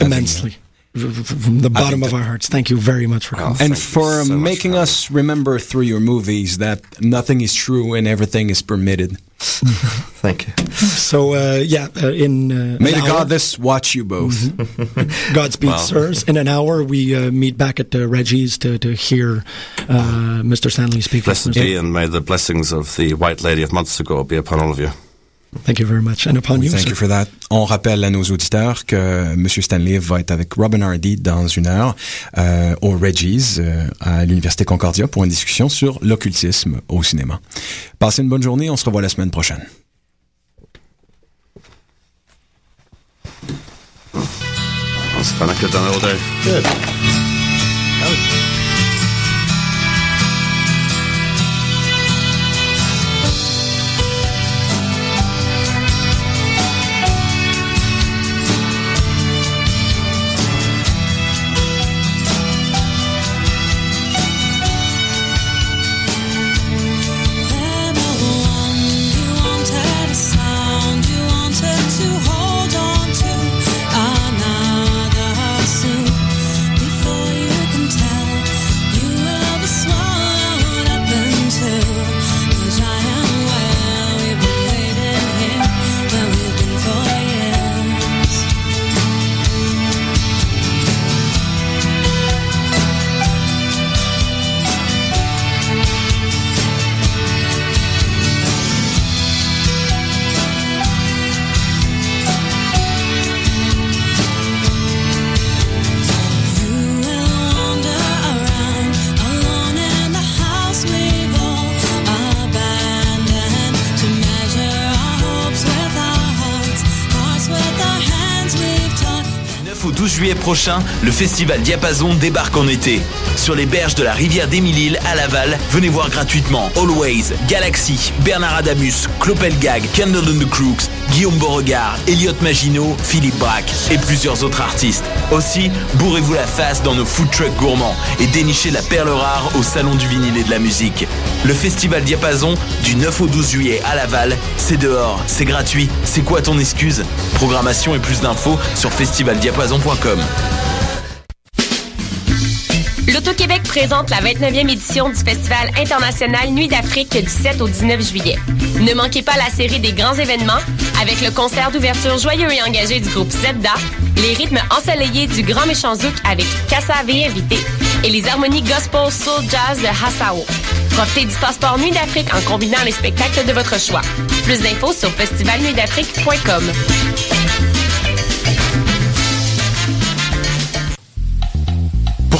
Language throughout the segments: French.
immensely. From the bottom of our hearts, thank you very much for coming. and for so making us remember through your movies that nothing is true and everything is permitted. Thank you. So uh, yeah, uh, in uh, may the goddess watch you both. Mm-hmm. Godspeed, wow. sirs. In an hour, we uh, meet back at uh, Reggie's to to hear uh, Mr. Stanley speak. Blessed be, and may the blessings of the White Lady of Montsegur be upon all of you. Thank you very much. And upon you, Thank sir. On rappelle à nos auditeurs que M. Stanley va être avec Robin Hardy dans une heure euh, au Reggie's euh, à l'Université Concordia pour une discussion sur l'occultisme au cinéma. Passez une bonne journée. On se revoit la semaine prochaine. juillet prochain, le festival Diapason débarque en été. Sur les berges de la rivière d'Émilie à Laval, venez voir gratuitement Always, Galaxy, Bernard Adamus, Clopelgag, Candle and the Crooks, Guillaume Beauregard, Elliot Maginot, Philippe Braque et plusieurs autres artistes. Aussi, bourrez-vous la face dans nos food trucks gourmands et dénichez la perle rare au Salon du vinyle et de la musique. Le festival Diapason, du 9 au 12 juillet à Laval, c'est dehors, c'est gratuit, c'est quoi ton excuse? Programmation et plus d'infos sur festivaldiapason.com. L'Auto-Québec présente la 29e édition du Festival international Nuit d'Afrique du 7 au 19 juillet. Ne manquez pas la série des grands événements avec le concert d'ouverture joyeux et engagé du groupe Zebda, les rythmes ensoleillés du Grand Méchant Zouk avec Kassavé invité et les harmonies gospel soul jazz de Hassao. Profitez du passeport Nuit d'Afrique en combinant les spectacles de votre choix. Plus d'infos sur festivalnuitdafrique.com.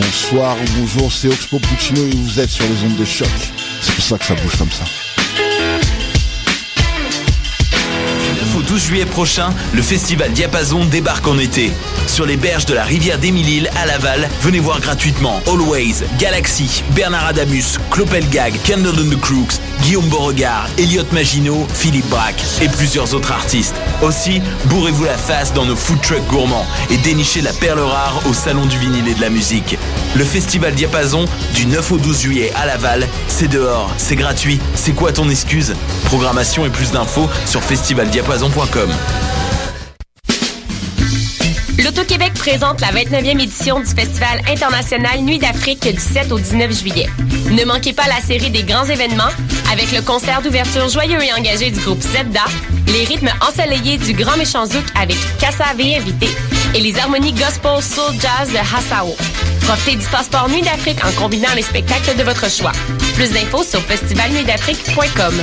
Bonsoir ou bonjour, c'est Oxpo Puccino et vous êtes sur les ondes de choc. C'est pour ça que ça bouge comme ça. Du 9 au 12 juillet prochain, le festival Diapason débarque en été. Sur les berges de la rivière d'Émile-Île à Laval, venez voir gratuitement Always, Galaxy, Bernard Adamus, Clopelgag, Candle and the Crooks, Guillaume Beauregard, Elliot Maginot, Philippe Braque et plusieurs autres artistes. Aussi, bourrez-vous la face dans nos food trucks gourmands et dénichez la perle rare au Salon du vinyle et de la musique. Le festival Diapason, du 9 au 12 juillet à Laval, c'est dehors, c'est gratuit, c'est quoi ton excuse? Programmation et plus d'infos sur festivaldiapason.com. L'Auto-Québec présente la 29e édition du Festival international Nuit d'Afrique du 7 au 19 juillet. Ne manquez pas la série des grands événements avec le concert d'ouverture joyeux et engagé du groupe Zebda, les rythmes ensoleillés du Grand Méchant Zouk avec Kassavé invité et les harmonies gospel soul jazz de Hassao. Profitez du passeport Nuit d'Afrique en combinant les spectacles de votre choix. Plus d'infos sur festivalnuitdafrique.com.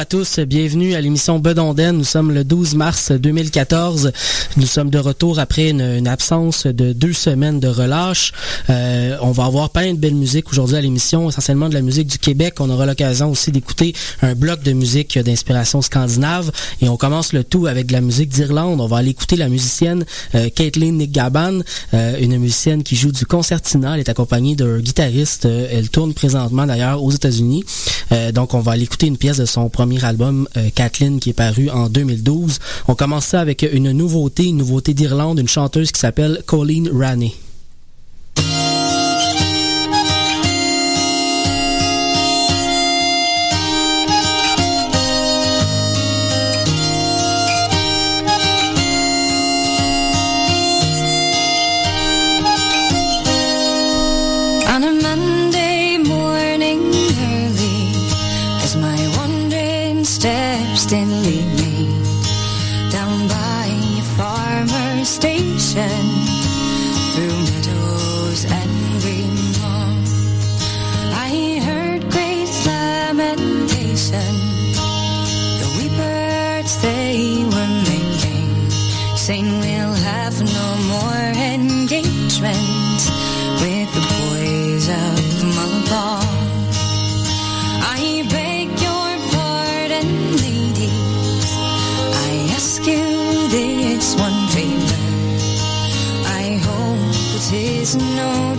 À tous, bienvenue à l'émission Bedonden. Nous sommes le 12 mars 2014. Nous sommes de retour après une, absence de deux semaines de relâche. Euh, on va avoir plein de belles musiques aujourd'hui à l'émission, essentiellement de la musique du Québec. On aura l'occasion aussi d'écouter un bloc de musique d'inspiration scandinave. Et on commence le tout avec de la musique d'Irlande. On va aller écouter la musicienne euh, Caitlin Nick Gaban, euh, une musicienne qui joue du concertina. Elle est accompagnée d'un guitariste. Euh, elle tourne présentement d'ailleurs aux États-Unis. Donc on va aller écouter une pièce de son premier album, euh, Kathleen, qui est paru en 2012. On commence ça avec une nouveauté, une nouveauté d'Irlande, une chanteuse qui s'appelle Colleen Ranney. No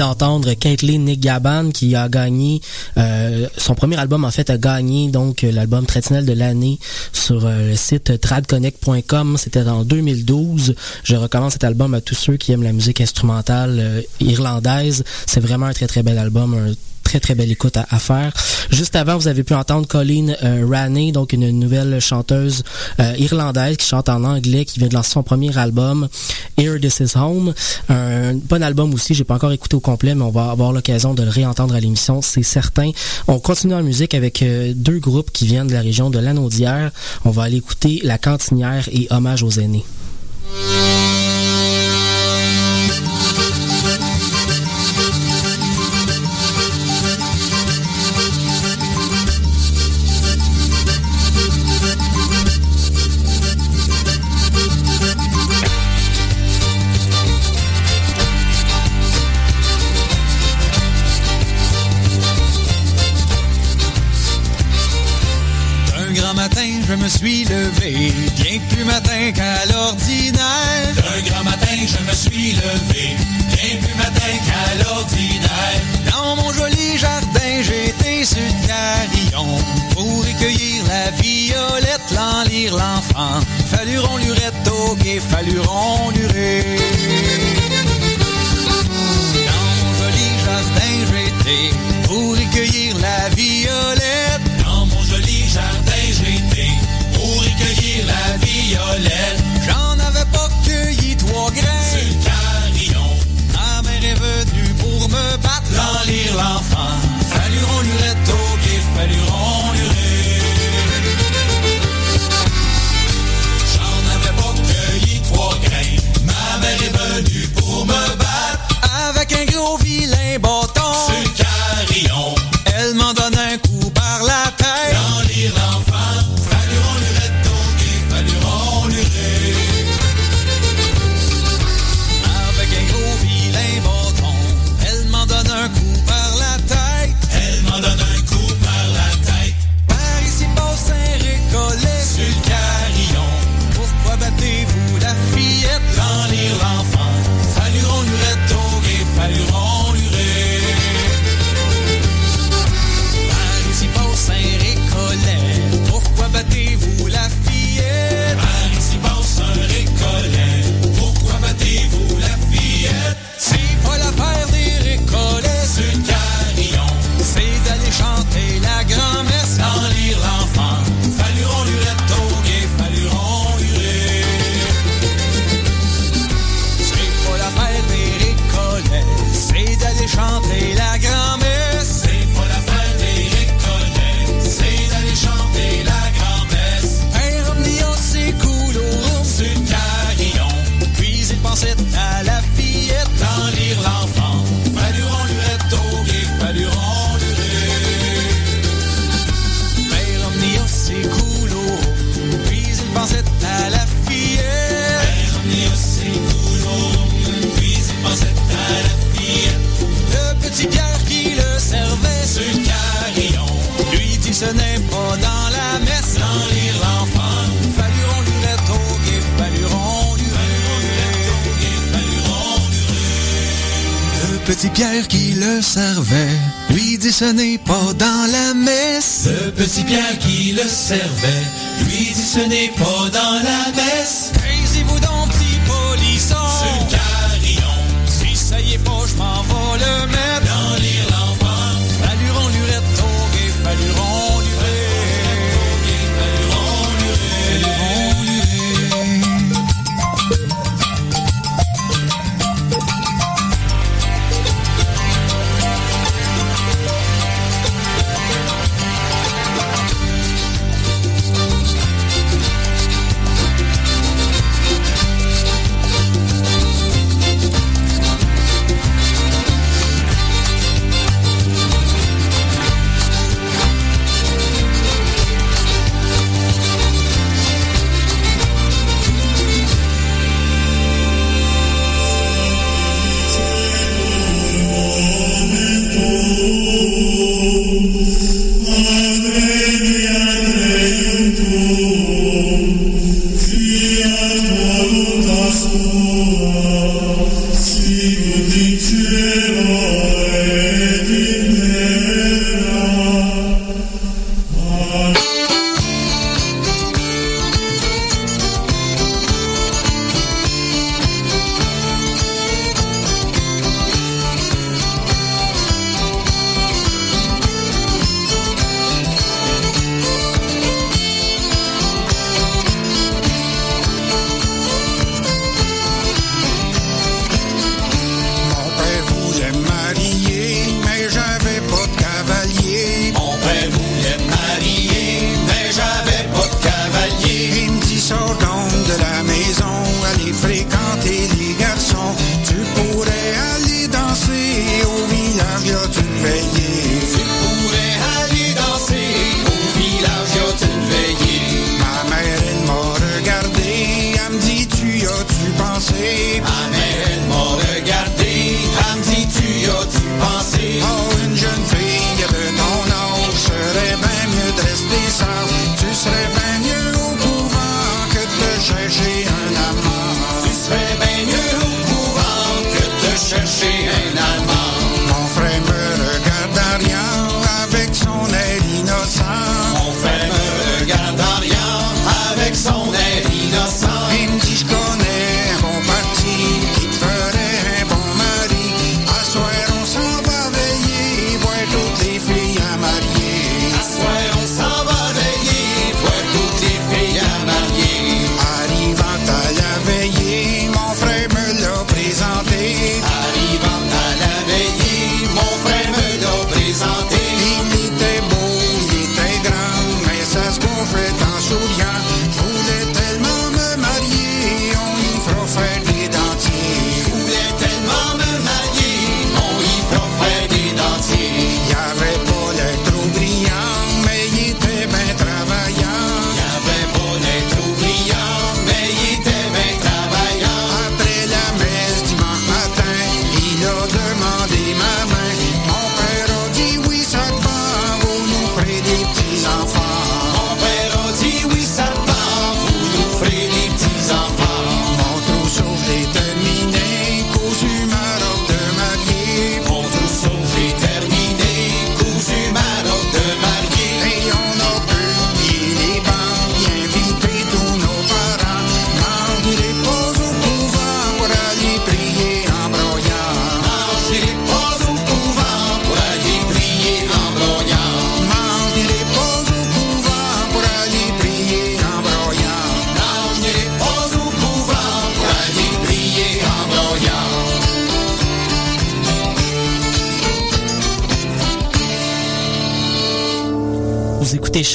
d'entendre Caitlyn Nick Gaban qui a gagné euh, son premier album en fait a gagné donc l'album traditionnel de l'année sur euh, le site tradconnect.com. C'était en 2012. Je recommande cet album à tous ceux qui aiment la musique instrumentale euh, irlandaise. C'est vraiment un très très bel album, très très belle écoute à, faire. Juste avant, vous avez pu entendre Colleen euh, Raney, donc une nouvelle chanteuse euh, irlandaise qui chante en anglais, qui vient de lancer son premier album, Here This Is Home. Un bon album aussi, j'ai pas encore écouté au complet, mais on va avoir l'occasion de le réentendre à l'émission, c'est certain. On continue en musique avec euh, deux groupes qui viennent de la région de Lanaudière. On va aller écouter La Cantinière et Hommage aux aînés. Je me suis levé, bien plus matin qu'à l'ordinaire. Un grand matin, je me suis levé, bien plus matin qu'à l'ordinaire. Dans mon joli jardin, j'étais sur le carillon pour recueillir la violette, l'en lire l'enfant. Falluron lurette guet, falluron lurée. Dans mon joli jardin, j'étais pour recueillir la violette. Violette. J'en avais pas cueilli trois grains. Le carillon, Ma mère est venue pour me battre. l'en lire l'enfant. Falluron lurette au guet, falluron lurée. J'en avais pas cueilli trois grains. Ma mère est venue pour me battre. Avec un gros vilain bâton. Ce n'est pas dans la messe. Le petit Pierre qui le servait, lui dit ce n'est pas dans la messe. Amen.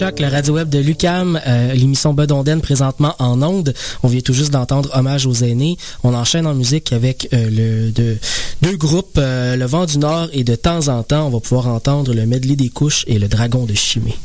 La radio web de Lucam, euh, l'émission Bedonden présentement en onde. On vient tout juste d'entendre Hommage aux aînés. On enchaîne en musique avec euh, le, deux groupes, euh, Le Vent du Nord et de temps en temps, on va pouvoir entendre le Medley des couches et le Dragon de Chimée.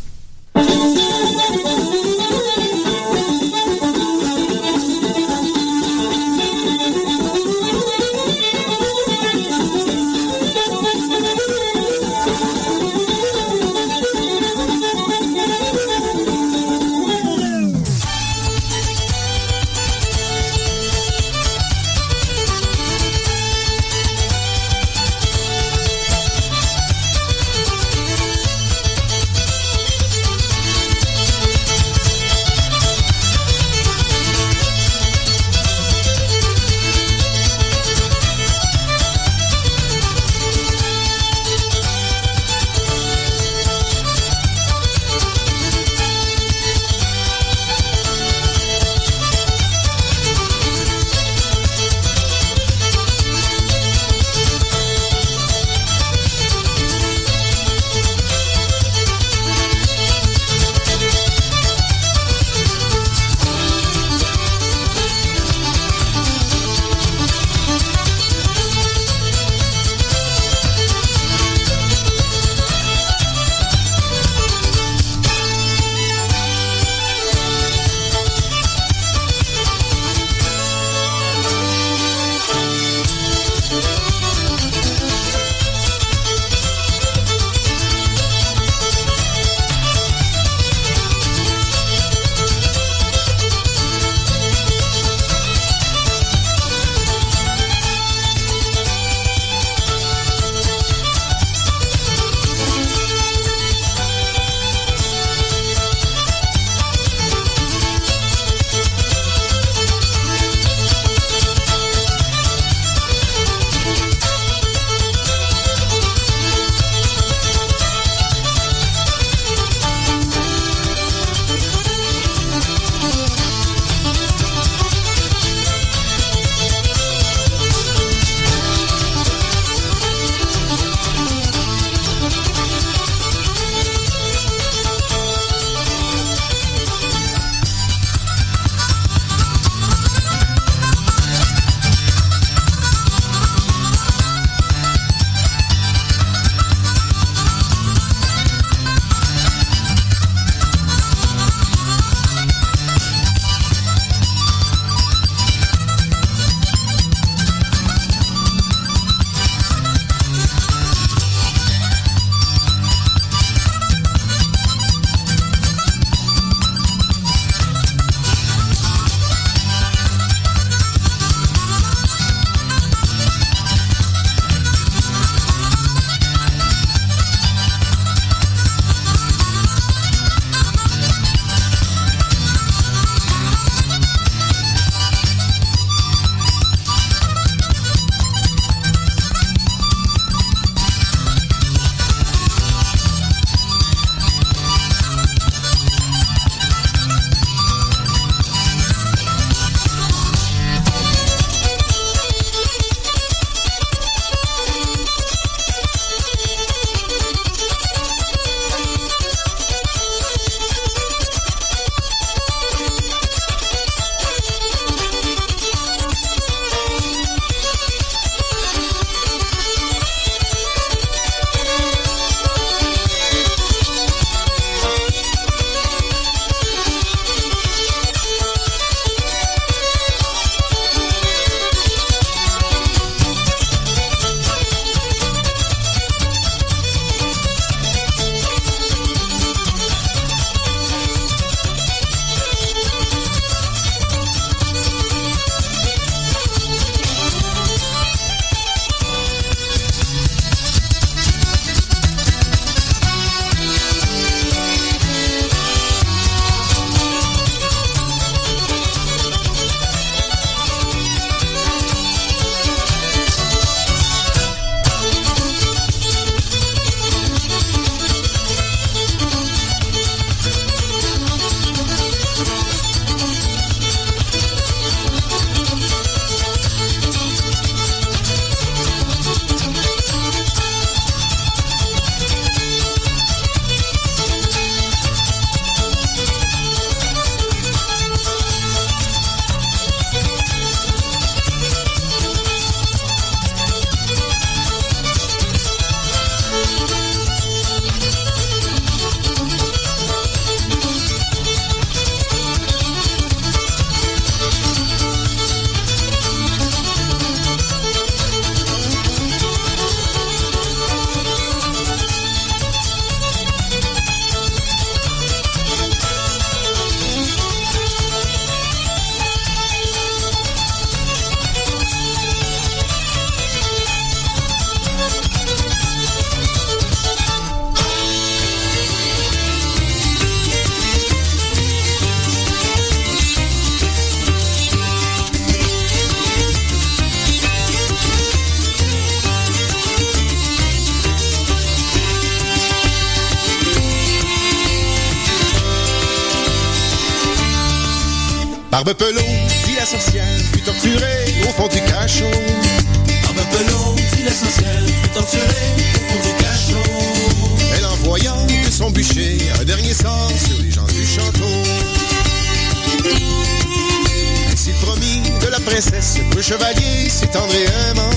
Le chevalier et aimant.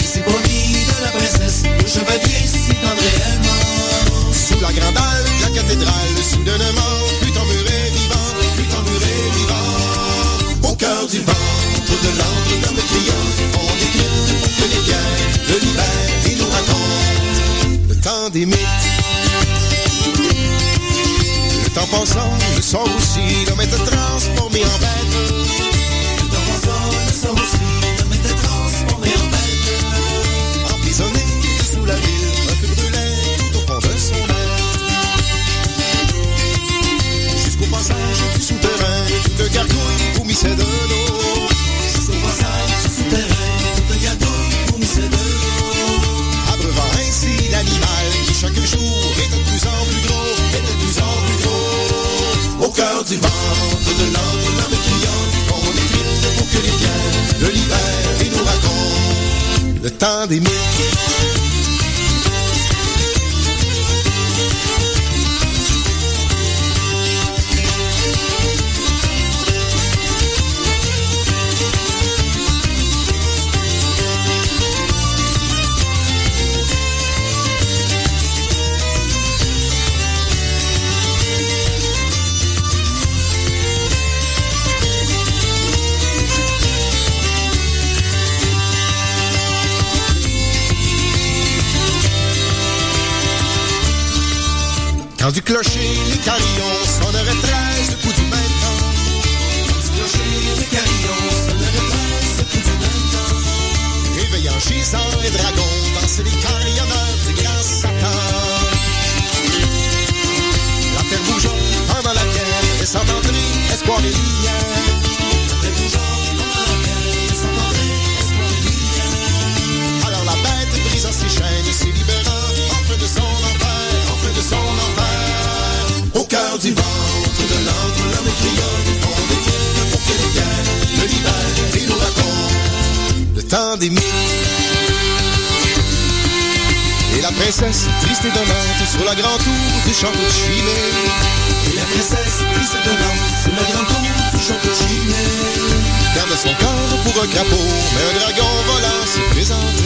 Ainsi promis de la princesse, le chevalier et aimant. Sous la grande halle, la cathédrale, soudainement, fut emmuré vivant, fut emmuré vivant. Au cœur du ventre de l'antre, l'homme criant du fond des cryptes pour que les guerres le libèrent et nous racontent le temps des mythes. Le temps passant, le sort aussi, l'homme était transformé en bête. Aussi. Emprisonné sous la ville, un tout au fond de son. Jusqu'au passage du souterrain, toute gargouille vomissait de l'eau. Jusqu'au passage du souterrain, de l'eau. Abreuvant ainsi l'animal qui chaque jour était de plus en plus gros, de plus en plus gros. Au cœur du ventre de l'homme temps des. Clocher, les carillons sonneraient treize coups du même temps. Clocher, les carillons sonneraient treize coups du même temps. Éveillant gisants et dragons, dansaient les carillonneurs mythes. Et la princesse, triste et donnante, sur la grande tour du château de Chimay. Et la princesse, triste et donnante, sur la grande tour du château de Chimay. Garde son corps pour un crapaud, mais un dragon volant s'est présenté.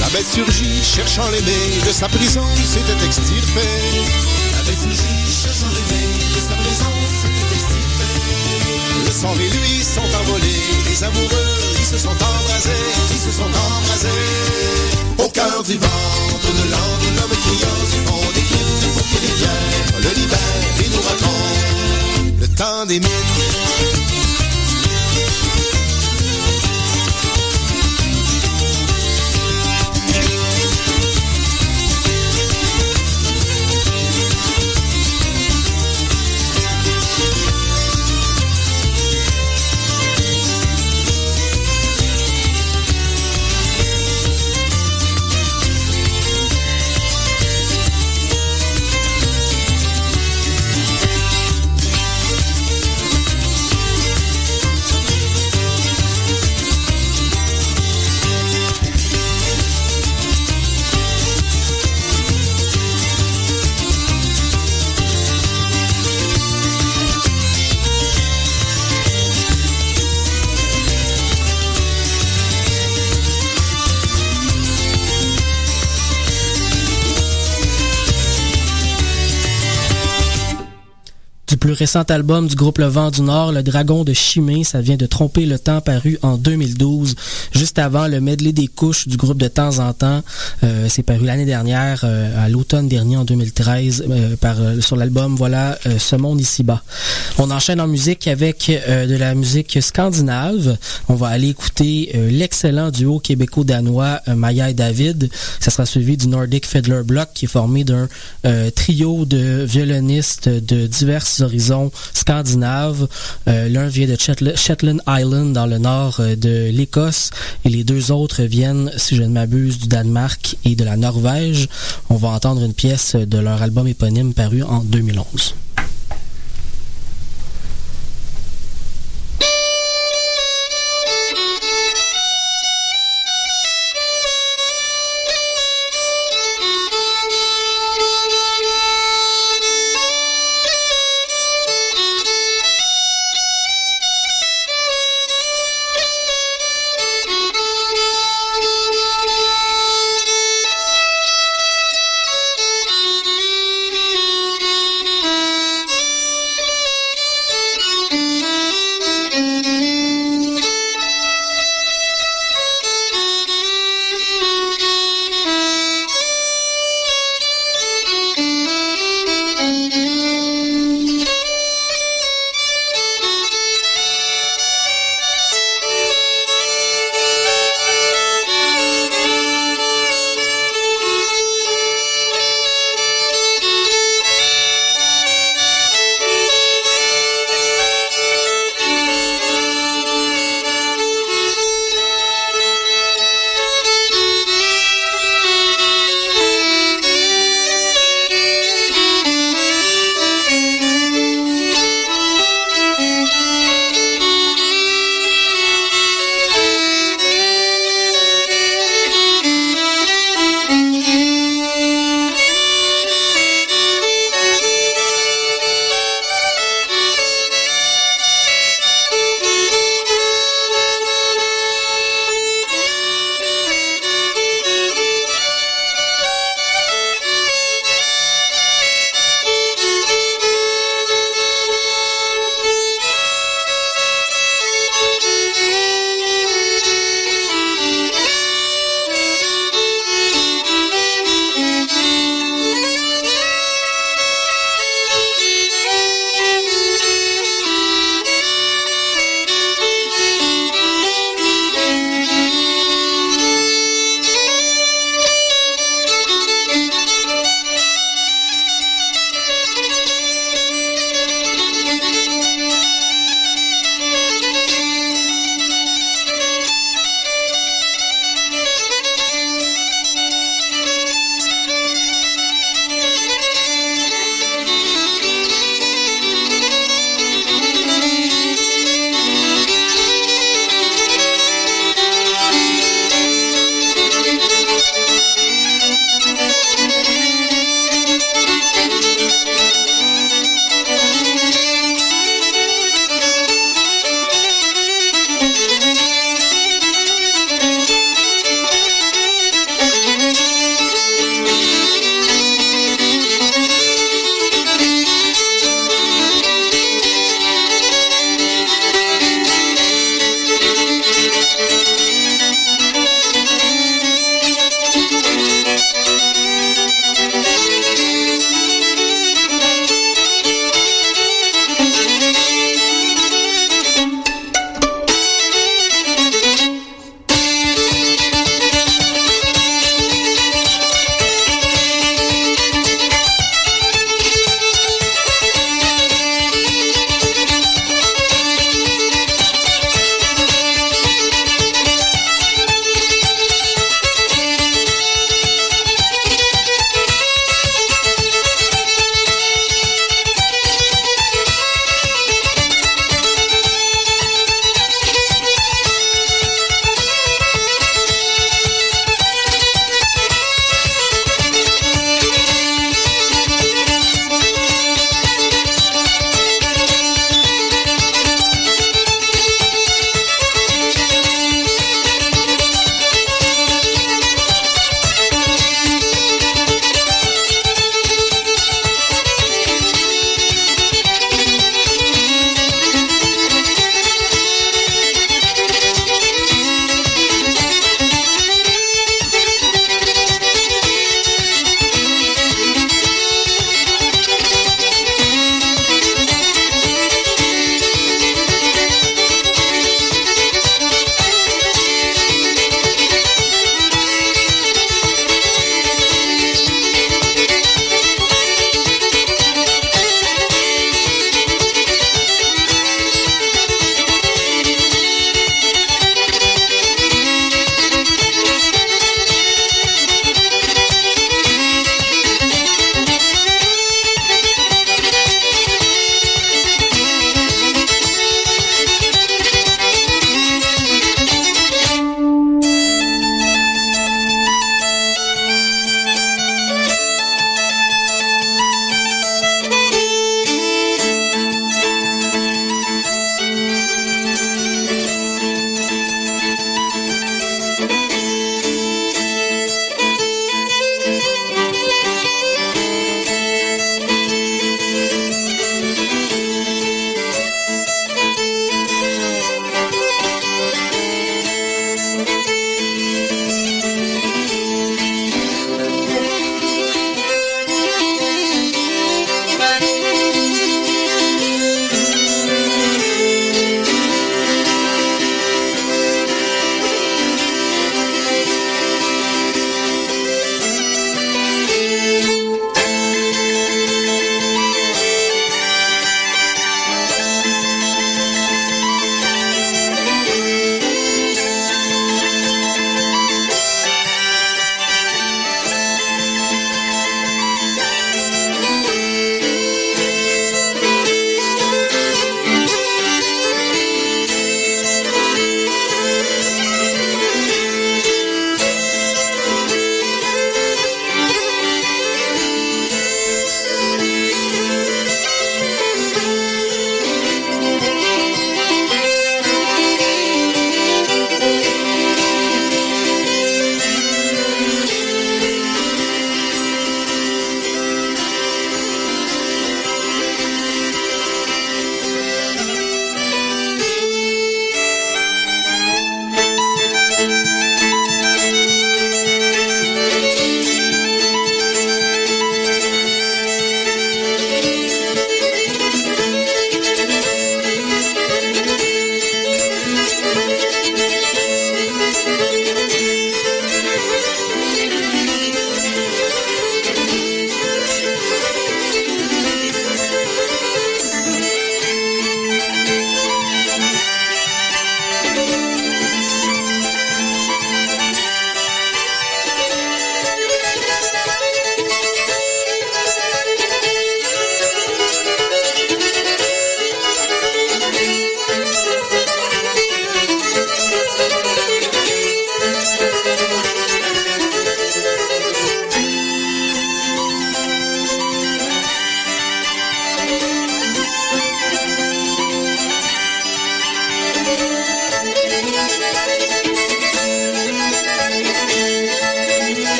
La bête surgit, cherchant l'aimé, de sa prison s'était extirpée. Sang et lui sont envolés, les amoureux, ils se sont embrasés, ils se sont embrasés. Au cœur du ventre de l'antre, l'homme criant du fond des cryptes pour les pierres le libèrent et nous racontent le temps des mythes. Récent album du groupe Le Vent du Nord, Le Dragon de Chimay. Ça vient de Tromper le temps, paru en 2012, juste avant le medley des couches du groupe de temps en temps. Euh, c'est paru l'année dernière, euh, à l'automne dernier, en 2013, euh, sur l'album Voilà Ce monde ici-bas. On enchaîne en musique avec de la musique scandinave. On va aller écouter l'excellent duo québéco-danois Maya et David. Ça sera suivi du Nordic Fiddler Block qui est formé d'un trio de violonistes de diverses horizons scandinaves. Euh, L'un vient de Shetland Island dans le nord euh, de l'Écosse et les deux autres viennent, si je ne m'abuse, du Danemark et de la Norvège. On va entendre une pièce de leur album éponyme paru en 2011.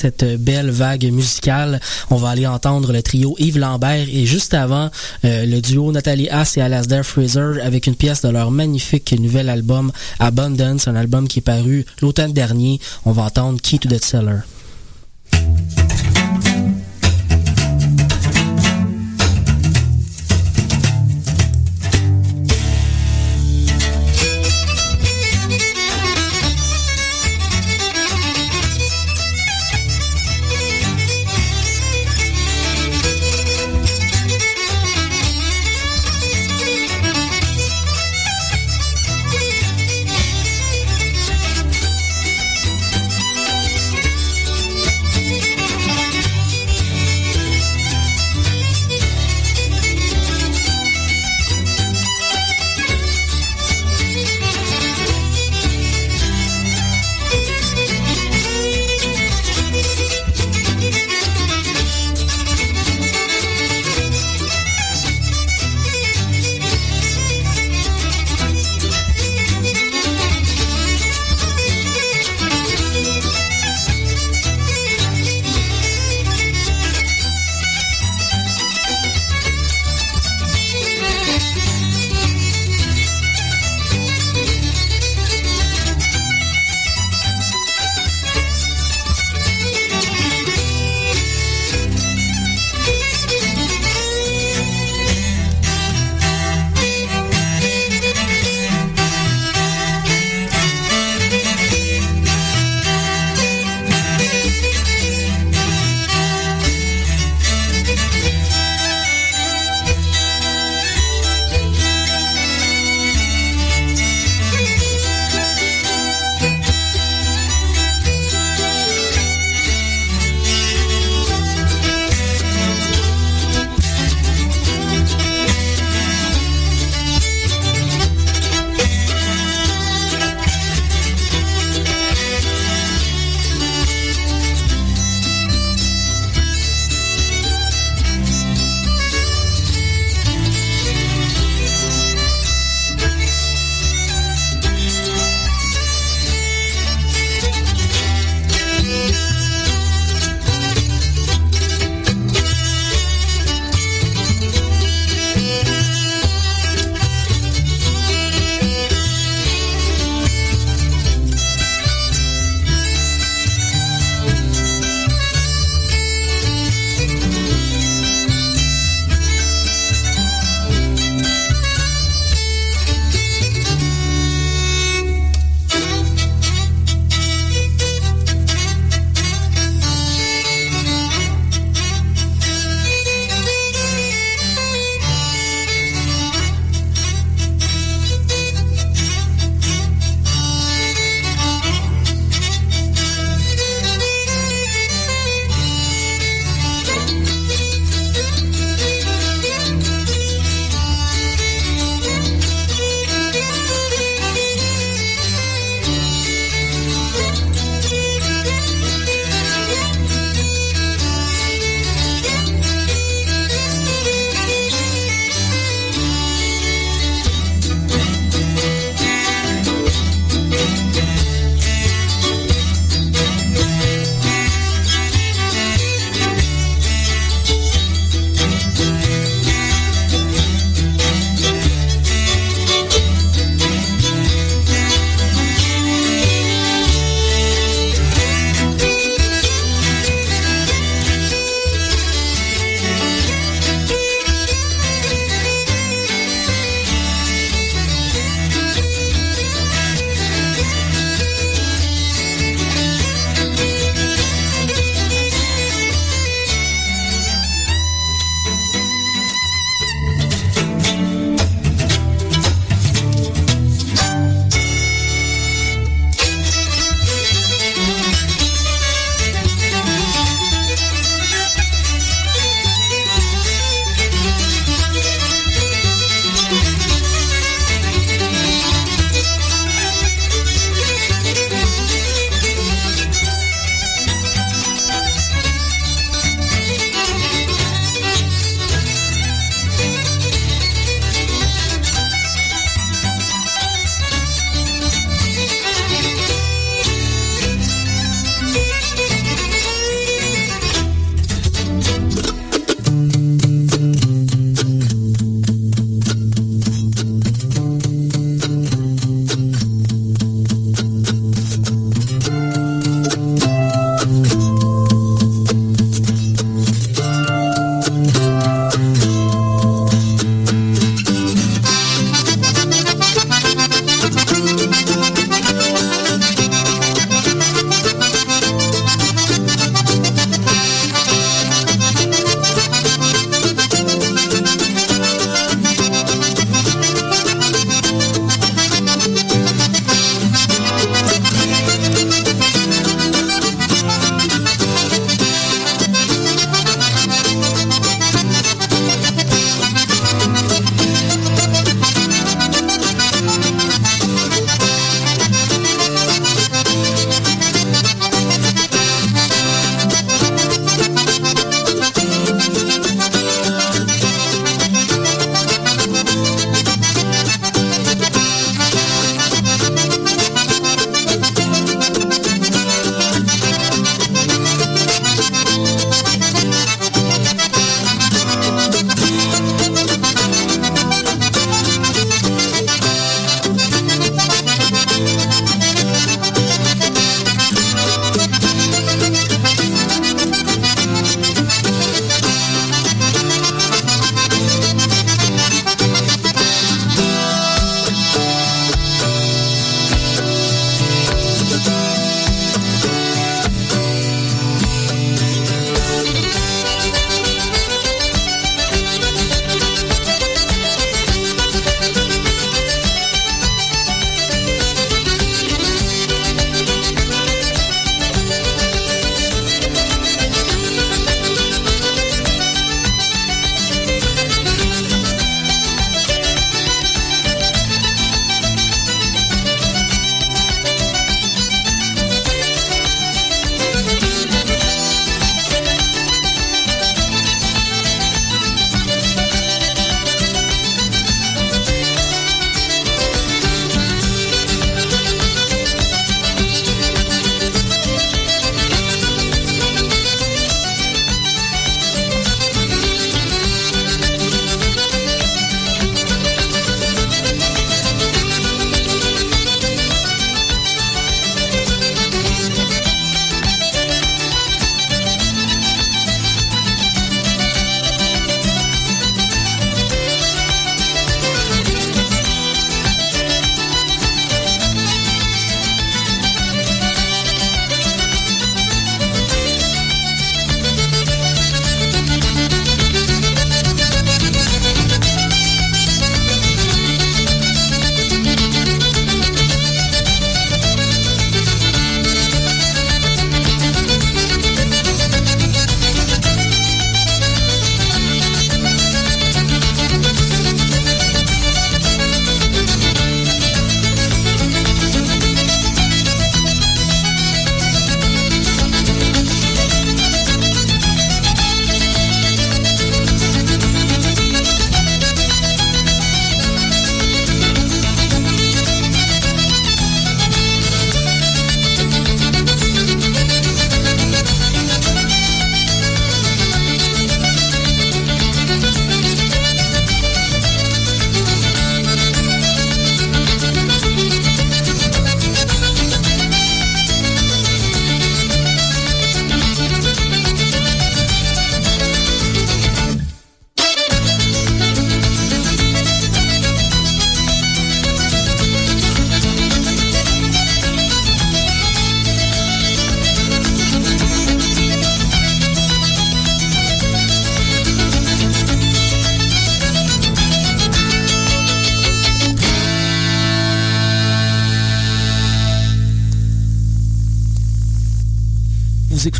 Cette belle vague musicale. On va aller entendre le trio Yves Lambert et juste avant, euh, le duo Nathalie Haas et Alasdair Fraser avec une pièce de leur magnifique nouvel album Abundance, un album qui est paru l'automne dernier. On va entendre Key to the Cellar.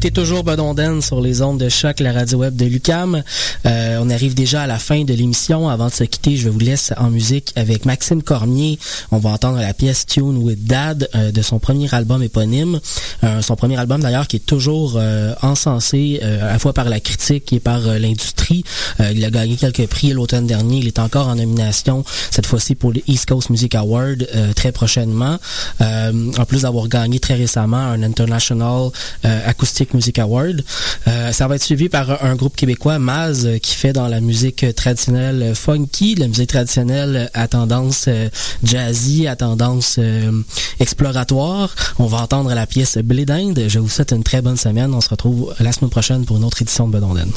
Écoutez toujours Bedonden sur les ondes de choc, la radio web de Lucam. Euh, on arrive déjà à la fin de l'émission. Avant de se quitter, je vous laisse en musique avec Maxime Cormier. On va entendre la pièce Tune with Dad euh, de son premier album éponyme. Euh, son premier album d'ailleurs qui est toujours encensé à la fois par la critique et par l'industrie. Il a gagné quelques prix l'automne dernier. Il est encore en nomination cette fois-ci pour le East Coast Music Award très prochainement. En plus d'avoir gagné très récemment un International Acoustic Music Award. Ça va être suivi par un groupe québécois, Maz, euh, qui fait dans la musique traditionnelle funky, la musique traditionnelle à tendance euh, jazzy, à tendance euh, exploratoire. On va entendre la pièce Blé d'Inde. Je vous souhaite une très bonne semaine. On se retrouve la semaine prochaine pour une autre édition de Bedonden.